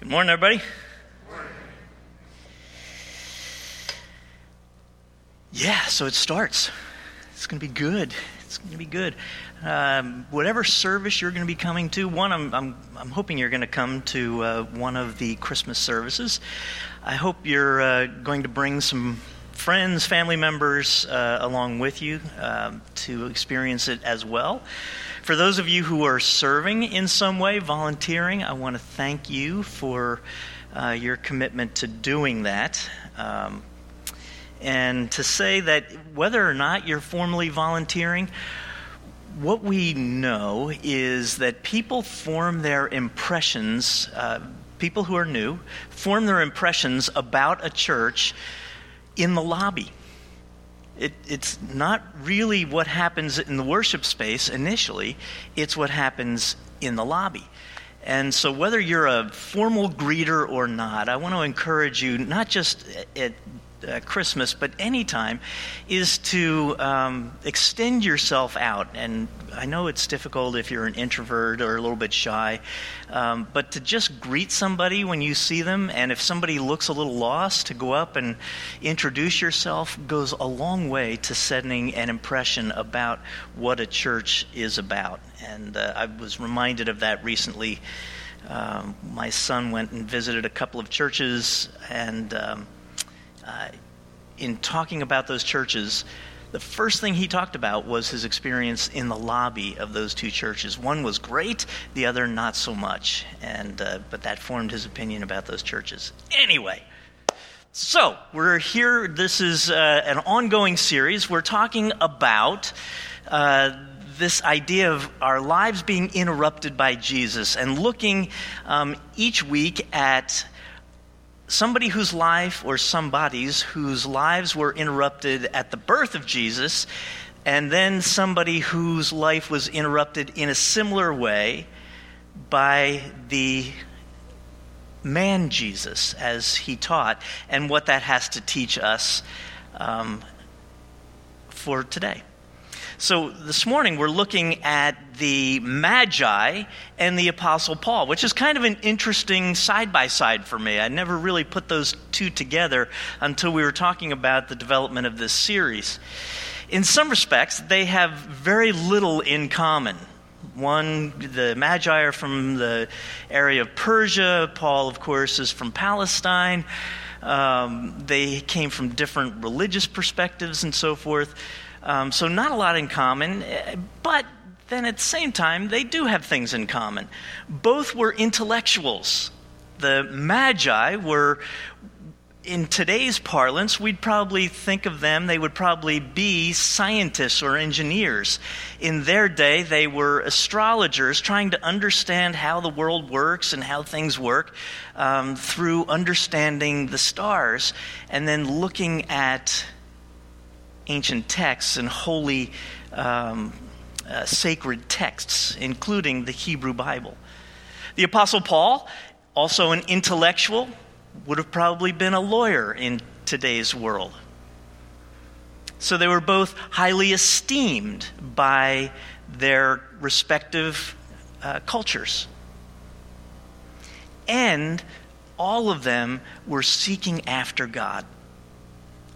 Good morning, everybody. Yeah, so it starts. It's going to be good. It's going to be good. Um, whatever service you're going to be coming to, one, I'm, I'm, I'm hoping you're going to come to uh, one of the Christmas services. I hope you're uh, going to bring some friends, family members uh, along with you um, to experience it as well. For those of you who are serving in some way, volunteering, I want to thank you for uh, your commitment to doing that. Um, and to say that whether or not you're formally volunteering, what we know is that people form their impressions, uh, people who are new, form their impressions about a church in the lobby. It, it's not really what happens in the worship space initially, it's what happens in the lobby. And so, whether you're a formal greeter or not, I want to encourage you, not just at uh, Christmas, but anytime, is to um, extend yourself out. And I know it's difficult if you're an introvert or a little bit shy, um, but to just greet somebody when you see them, and if somebody looks a little lost, to go up and introduce yourself goes a long way to setting an impression about what a church is about. And uh, I was reminded of that recently. Um, my son went and visited a couple of churches, and um, uh, in talking about those churches, the first thing he talked about was his experience in the lobby of those two churches. One was great, the other not so much. And uh, but that formed his opinion about those churches. Anyway, so we're here. This is uh, an ongoing series. We're talking about. Uh, this idea of our lives being interrupted by Jesus and looking um, each week at somebody whose life, or somebody's, whose lives were interrupted at the birth of Jesus, and then somebody whose life was interrupted in a similar way by the man Jesus as he taught, and what that has to teach us um, for today. So this morning we're looking at the Magi and the Apostle Paul, which is kind of an interesting side by side for me. I never really put those two together until we were talking about the development of this series. In some respects, they have very little in common. One, the Magi are from the area of Persia. Paul, of course, is from Palestine. Um, they came from different religious perspectives and so forth. Um, so, not a lot in common, eh, but then at the same time, they do have things in common. Both were intellectuals. The Magi were, in today's parlance, we'd probably think of them, they would probably be scientists or engineers. In their day, they were astrologers trying to understand how the world works and how things work um, through understanding the stars and then looking at ancient texts and holy um, uh, sacred texts, including the Hebrew Bible. The Apostle Paul, also an intellectual, would have probably been a lawyer in today's world. So they were both highly esteemed by their respective uh, cultures. And all of them were seeking after God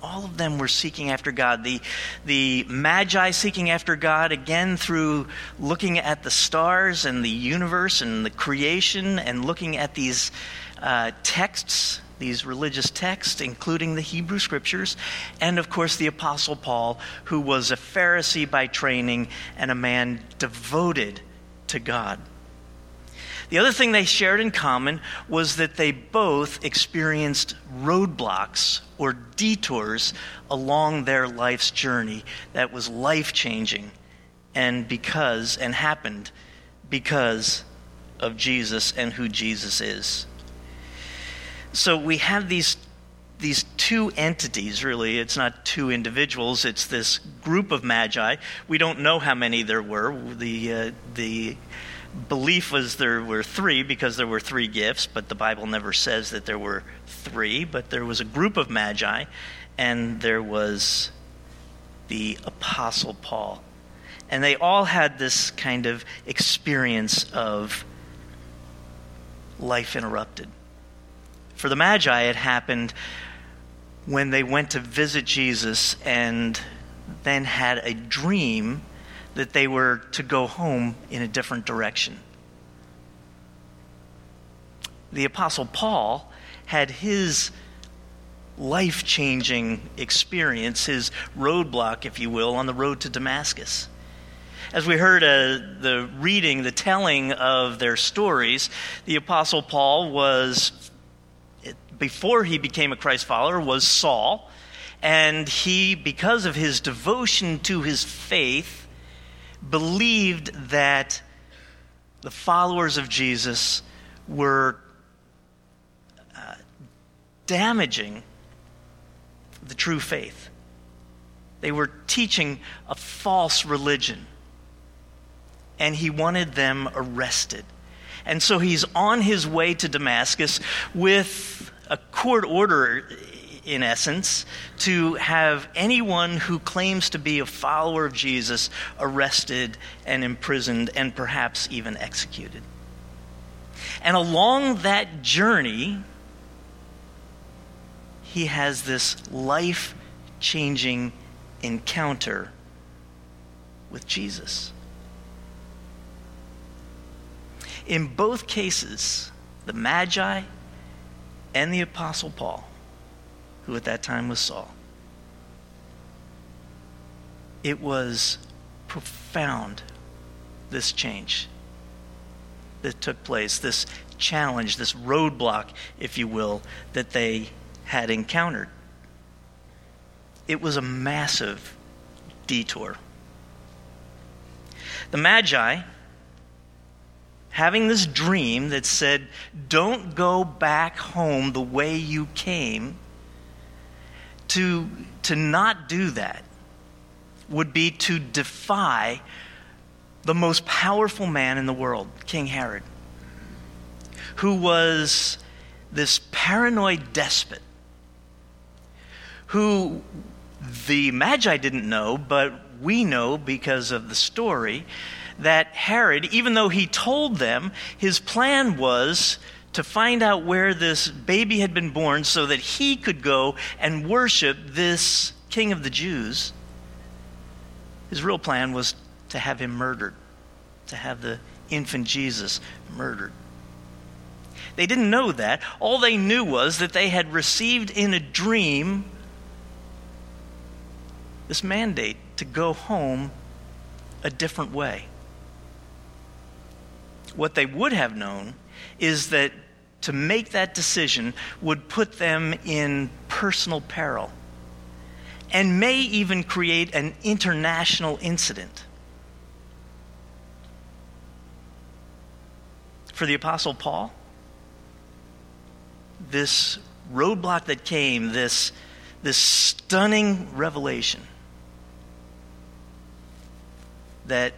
all of them were seeking after God. The, the Magi seeking after God, again, through looking at the stars and the universe and the creation and looking at these uh, texts, these religious texts, including the Hebrew scriptures. And of course, the Apostle Paul, who was a Pharisee by training and a man devoted to God. The other thing they shared in common was that they both experienced roadblocks or detours along their life's journey that was life changing and because and happened because of Jesus and who Jesus is. So we have these these two entities, really. It's not two individuals, it's this group of magi. We don't know how many there were. The, uh, the belief was there were three because there were three gifts, but the Bible never says that there were three, but there was a group of magi, and there was the Apostle Paul. And they all had this kind of experience of life interrupted. For the Magi, it happened when they went to visit Jesus and then had a dream that they were to go home in a different direction. The Apostle Paul had his life changing experience, his roadblock, if you will, on the road to Damascus. As we heard uh, the reading, the telling of their stories, the Apostle Paul was, before he became a Christ follower, was Saul. And he, because of his devotion to his faith, believed that the followers of Jesus were uh, damaging the true faith. They were teaching a false religion. And he wanted them arrested. And so he's on his way to Damascus with a court order, in essence, to have anyone who claims to be a follower of Jesus arrested and imprisoned and perhaps even executed. And along that journey, he has this life changing encounter with Jesus. In both cases, the Magi and the Apostle Paul, who at that time was Saul, it was profound, this change that took place, this challenge, this roadblock, if you will, that they had encountered. It was a massive detour. The Magi, having this dream that said, Don't go back home the way you came, to, to not do that would be to defy the most powerful man in the world, King Herod, who was this paranoid despot who the Magi didn't know, but we know because of the story that Herod, even though he told them, his plan was to find out where this baby had been born so that he could go and worship this king of the Jews. His real plan was to have him murdered, to have the infant Jesus murdered. They didn't know that. All they knew was that they had received in a dream this mandate to go home a different way. What they would have known is that to make that decision would put them in personal peril and may even create an international incident. For the Apostle Paul, this roadblock that came, this, this stunning revelation, that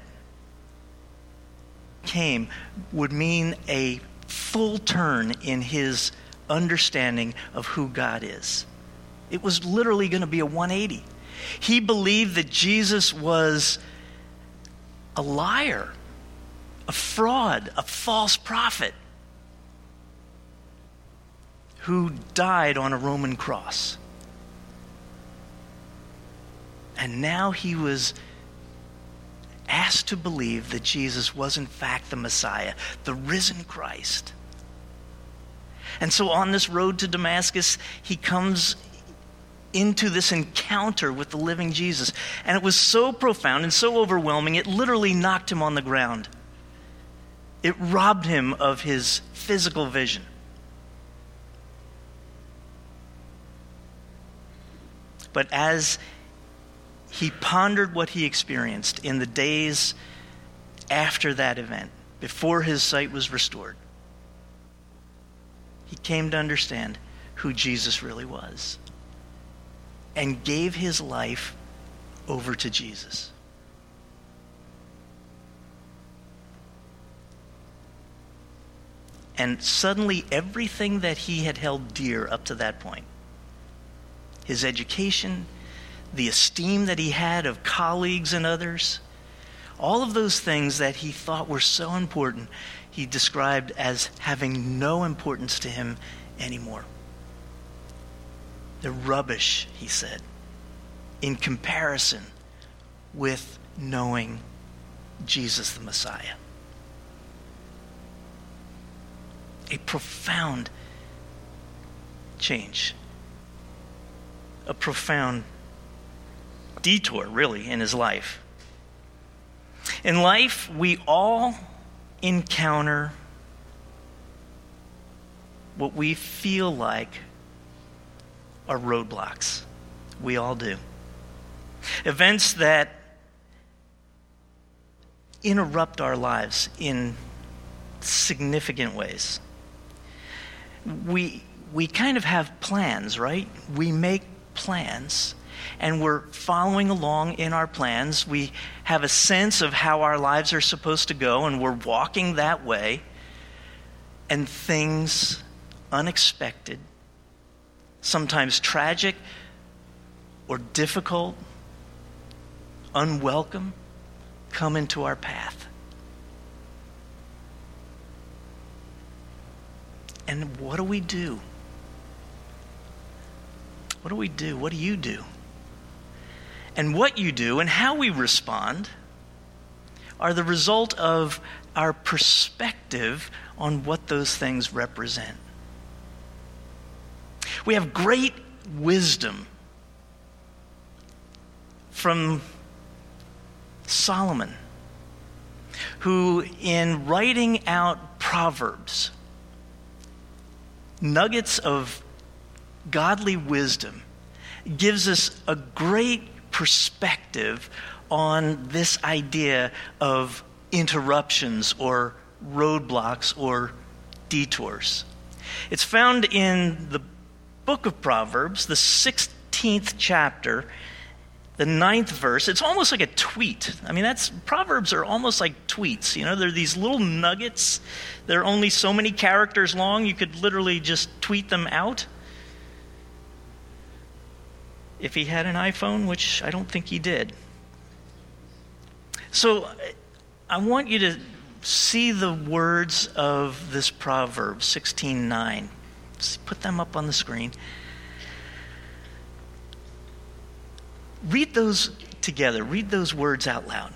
came would mean a full turn in his understanding of who God is. It was literally going to be a 180. He believed that Jesus was a liar, a fraud, a false prophet who died on a Roman cross. And now he was asked to believe that Jesus was, in fact, the Messiah, the risen Christ. And so on this road to Damascus, he comes into this encounter with the living Jesus. And it was so profound and so overwhelming, it literally knocked him on the ground. It robbed him of his physical vision. But as he pondered what he experienced in the days after that event, before his sight was restored. He came to understand who Jesus really was and gave his life over to Jesus. And suddenly, everything that he had held dear up to that point his education, the esteem that he had of colleagues and others, all of those things that he thought were so important, he described as having no importance to him anymore. They're rubbish, he said, in comparison with knowing Jesus the Messiah. A profound change, a profound detour, really, in his life. In life, we all encounter what we feel like are roadblocks. We all do. Events that interrupt our lives in significant ways. We, we kind of have plans, right? We make plans and we're following along in our plans. We have a sense of how our lives are supposed to go, and we're walking that way. And things unexpected, sometimes tragic or difficult, unwelcome, come into our path. And what do we do? What do we do? What do you do? And what you do and how we respond are the result of our perspective on what those things represent. We have great wisdom from Solomon, who, in writing out Proverbs, nuggets of godly wisdom, gives us a great perspective on this idea of interruptions or roadblocks or detours. It's found in the book of Proverbs, the 16th chapter, the ninth verse. It's almost like a tweet. I mean, that's Proverbs are almost like tweets. You know, they're these little nuggets. They're only so many characters long. You could literally just tweet them out. If he had an iPhone, which I don't think he did. So I want you to see the words of this proverb 16:9 put them up on the screen. Read those together. Read those words out loud.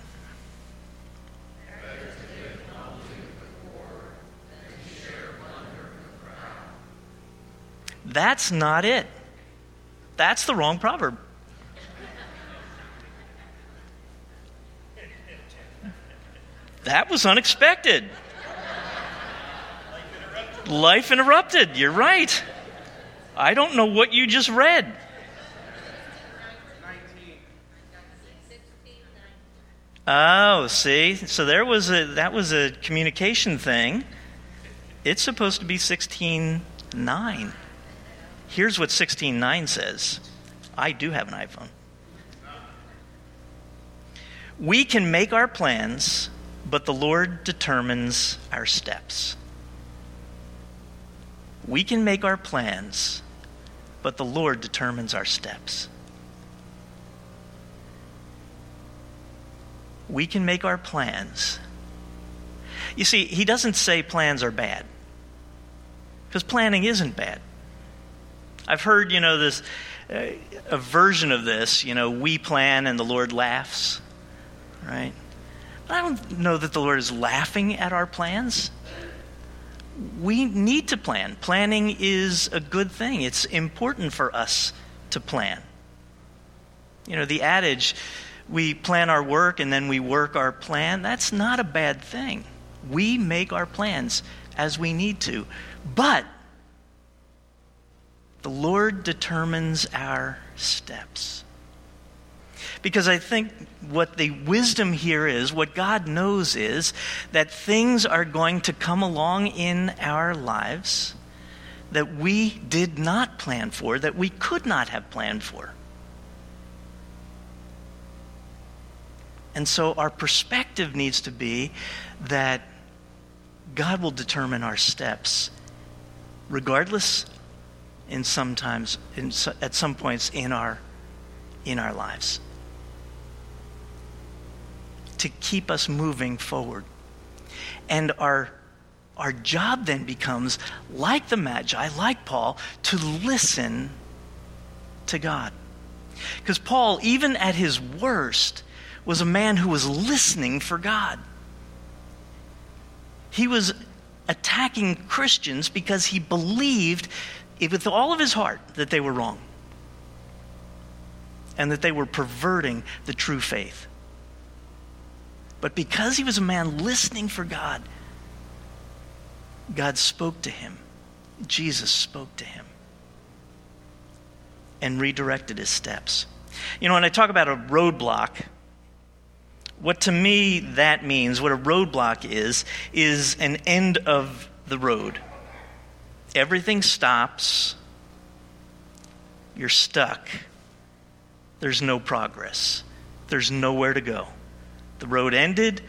That's not it. That's the wrong proverb. That was unexpected. Life interrupted. You're right. I don't know what you just read. Oh, see? So there was a that was a communication thing. It's supposed to be 16:9. Here's what 16:9 says. I do have an iPhone. We can make our plans, but the Lord determines our steps. We can make our plans, but the Lord determines our steps. We can make our plans. You see, he doesn't say plans are bad, because planning isn't bad. I've heard, you know, this uh, a version of this, you know, we plan and the Lord laughs, right? But I don't know that the Lord is laughing at our plans we need to plan. Planning is a good thing, it's important for us to plan. You know, the adage, we plan our work and then we work our plan, that's not a bad thing. We make our plans as we need to. But the Lord determines our steps. Because I think what the wisdom here is, what God knows is that things are going to come along in our lives that we did not plan for, that we could not have planned for. And so our perspective needs to be that God will determine our steps, regardless, in sometimes, in, at some points in our, in our lives to keep us moving forward. And our, our job then becomes, like the Magi, like Paul, to listen to God. Because Paul, even at his worst, was a man who was listening for God. He was attacking Christians because he believed with all of his heart that they were wrong and that they were perverting the true faith. But because he was a man listening for God, God spoke to him. Jesus spoke to him and redirected his steps. You know, when I talk about a roadblock, what to me that means, what a roadblock is, is an end of the road. Everything stops, you're stuck, there's no progress, there's nowhere to go. The road ended,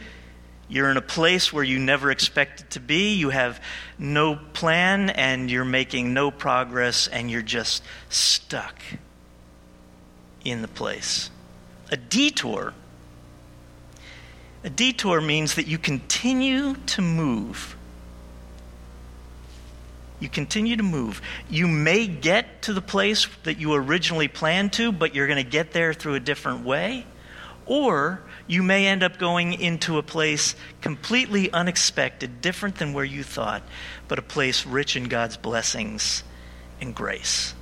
you're in a place where you never expected to be, you have no plan, and you're making no progress, and you're just stuck in the place. A detour a detour means that you continue to move. You continue to move. You may get to the place that you originally planned to, but you're going to get there through a different way. Or you may end up going into a place completely unexpected, different than where you thought, but a place rich in God's blessings and grace.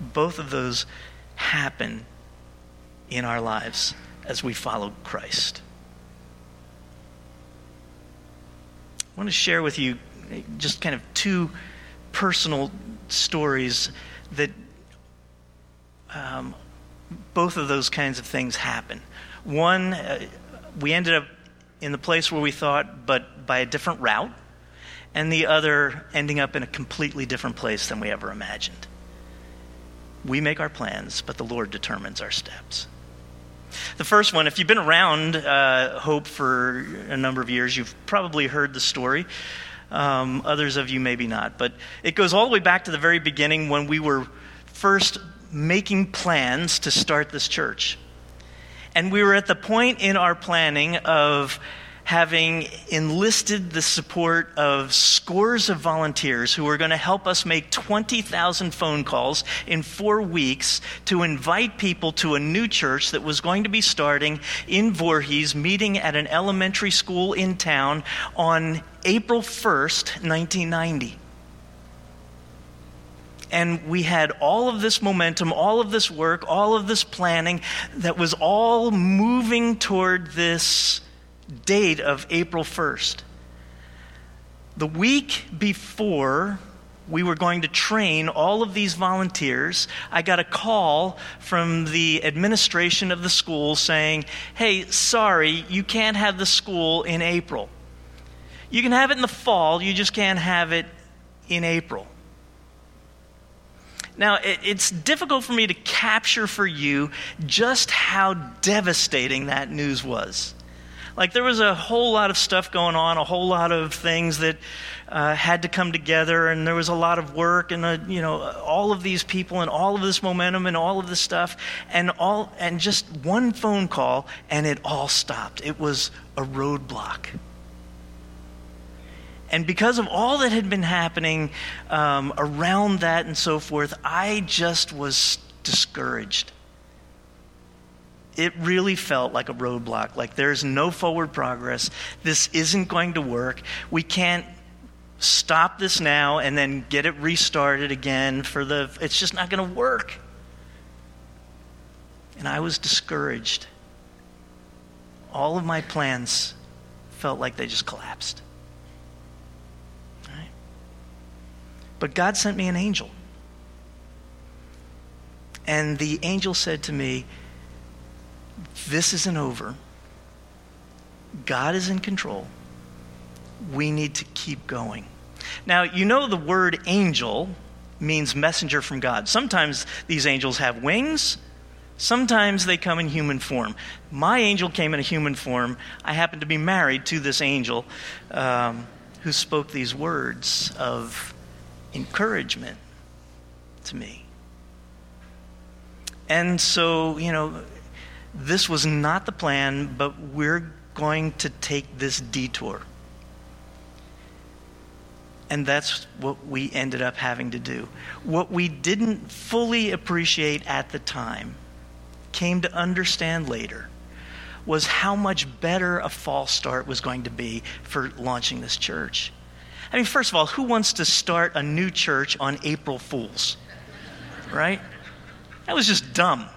Both of those happen in our lives as we follow Christ. I want to share with you just kind of two personal stories that um, both of those kinds of things happen. One, uh, we ended up in the place where we thought, but by a different route, and the other ending up in a completely different place than we ever imagined. We make our plans, but the Lord determines our steps. The first one, if you've been around uh, Hope for a number of years, you've probably heard the story. Um, others of you maybe not. But it goes all the way back to the very beginning when we were first making plans to start this church. And we were at the point in our planning of having enlisted the support of scores of volunteers who were going to help us make 20,000 phone calls in four weeks to invite people to a new church that was going to be starting in Voorhees, meeting at an elementary school in town on April 1st, 1990 and we had all of this momentum, all of this work, all of this planning that was all moving toward this date of April 1st. The week before we were going to train all of these volunteers, I got a call from the administration of the school saying, Hey, sorry, you can't have the school in April. You can have it in the fall, you just can't have it in April. Now, it's difficult for me to capture for you just how devastating that news was. Like there was a whole lot of stuff going on, a whole lot of things that uh, had to come together, and there was a lot of work, and you know, all of these people, and all of this momentum, and all of this stuff, and all, and just one phone call, and it all stopped. It was a roadblock. And because of all that had been happening um, around that and so forth, I just was discouraged it really felt like a roadblock. Like there's no forward progress. This isn't going to work. We can't stop this now and then get it restarted again for the. It's just not going to work. And I was discouraged. All of my plans felt like they just collapsed. But God sent me an angel. And the angel said to me, this isn't over. God is in control. We need to keep going. Now, you know the word angel means messenger from God. Sometimes these angels have wings, sometimes they come in human form. My angel came in a human form. I happen to be married to this angel um, who spoke these words of encouragement to me. And so, you know, this was not the plan, but we're going to take this detour. And that's what we ended up having to do. What we didn't fully appreciate at the time, came to understand later, was how much better a false start was going to be for launching this church. I mean, first of all, who wants to start a new church on April Fools? Right? That was just dumb.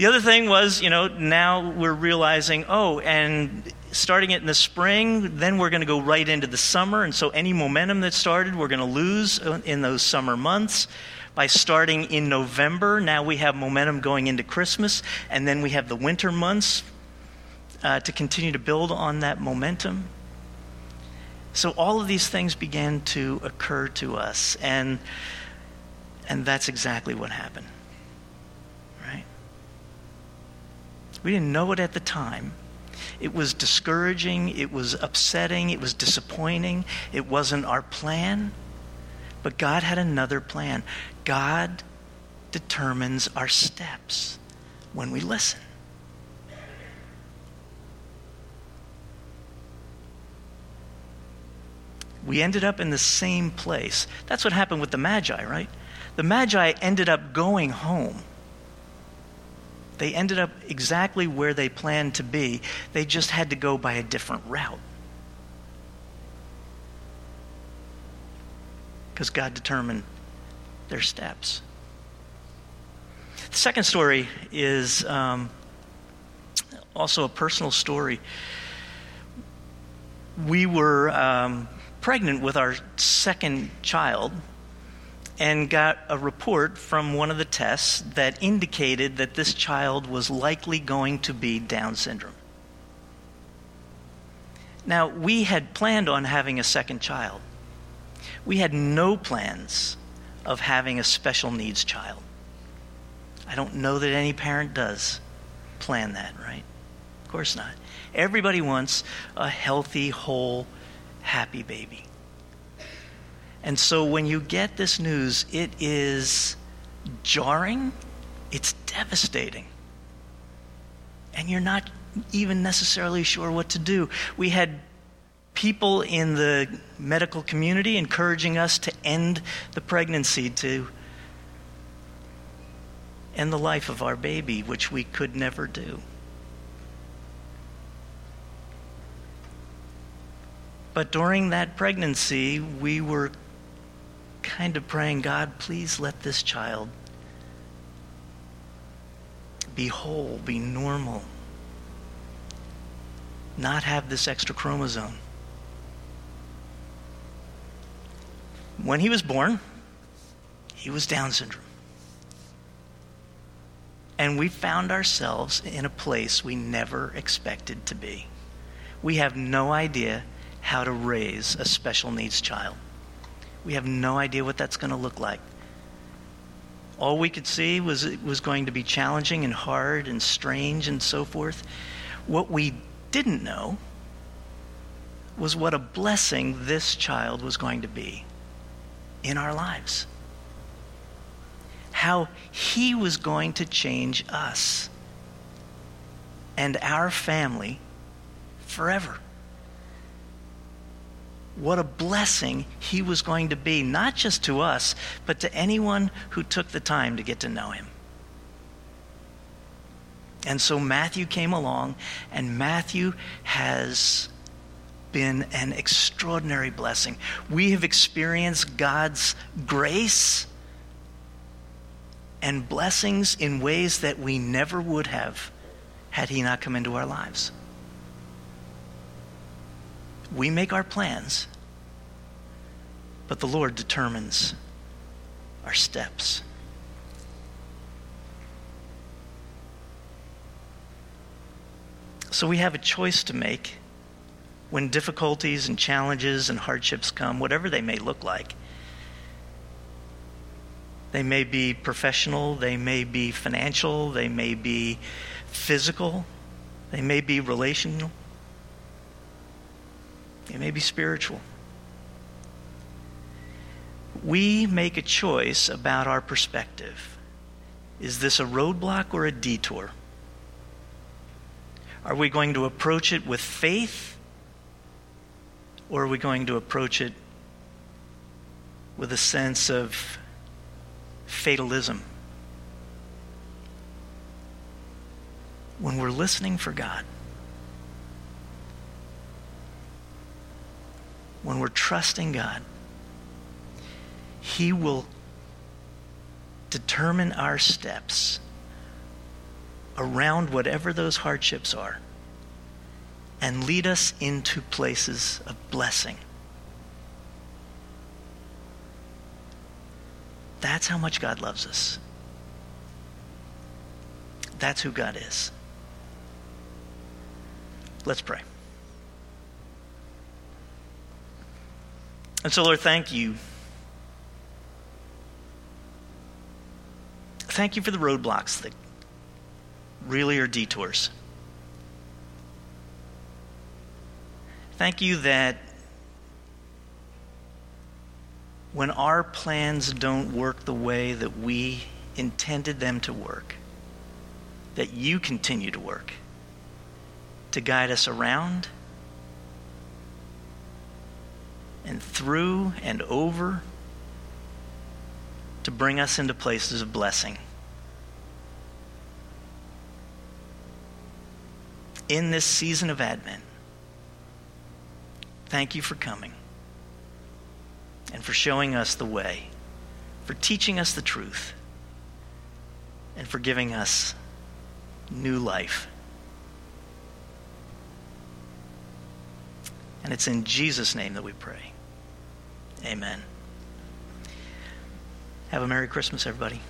The other thing was, you know, now we're realizing, oh, and starting it in the spring, then we're going to go right into the summer. And so any momentum that started, we're going to lose in those summer months. By starting in November, now we have momentum going into Christmas, and then we have the winter months uh, to continue to build on that momentum. So all of these things began to occur to us, and, and that's exactly what happened. We didn't know it at the time. It was discouraging, it was upsetting, it was disappointing. It wasn't our plan. But God had another plan. God determines our steps when we listen. We ended up in the same place. That's what happened with the Magi, right? The Magi ended up going home. They ended up exactly where they planned to be. They just had to go by a different route. Because God determined their steps. The second story is um, also a personal story. We were um, pregnant with our second child and got a report from one of the tests that indicated that this child was likely going to be Down syndrome. Now, we had planned on having a second child. We had no plans of having a special needs child. I don't know that any parent does plan that, right? Of course not. Everybody wants a healthy, whole, happy baby. And so when you get this news, it is jarring, it's devastating. And you're not even necessarily sure what to do. We had people in the medical community encouraging us to end the pregnancy, to end the life of our baby, which we could never do. But during that pregnancy, we were kind of praying, God, please let this child be whole, be normal, not have this extra chromosome. When he was born, he was Down syndrome. And we found ourselves in a place we never expected to be. We have no idea how to raise a special needs child. We have no idea what that's going to look like. All we could see was it was going to be challenging and hard and strange and so forth. What we didn't know was what a blessing this child was going to be in our lives. How he was going to change us and our family forever what a blessing he was going to be, not just to us, but to anyone who took the time to get to know him. And so Matthew came along, and Matthew has been an extraordinary blessing. We have experienced God's grace and blessings in ways that we never would have had he not come into our lives. We make our plans, but the Lord determines our steps. So we have a choice to make when difficulties and challenges and hardships come, whatever they may look like. They may be professional, they may be financial, they may be physical, they may be relational. It may be spiritual. We make a choice about our perspective. Is this a roadblock or a detour? Are we going to approach it with faith? Or are we going to approach it with a sense of fatalism? When we're listening for God, when we're trusting God, He will determine our steps around whatever those hardships are and lead us into places of blessing. That's how much God loves us. That's who God is. Let's pray. And so, Lord, thank you. Thank you for the roadblocks that really are detours. Thank you that when our plans don't work the way that we intended them to work, that you continue to work to guide us around and through and over to bring us into places of blessing. In this season of Advent, Thank you for coming and for showing us the way, for teaching us the truth, and for giving us new life. And it's in Jesus' name that we pray. Amen. Have a Merry Christmas, everybody.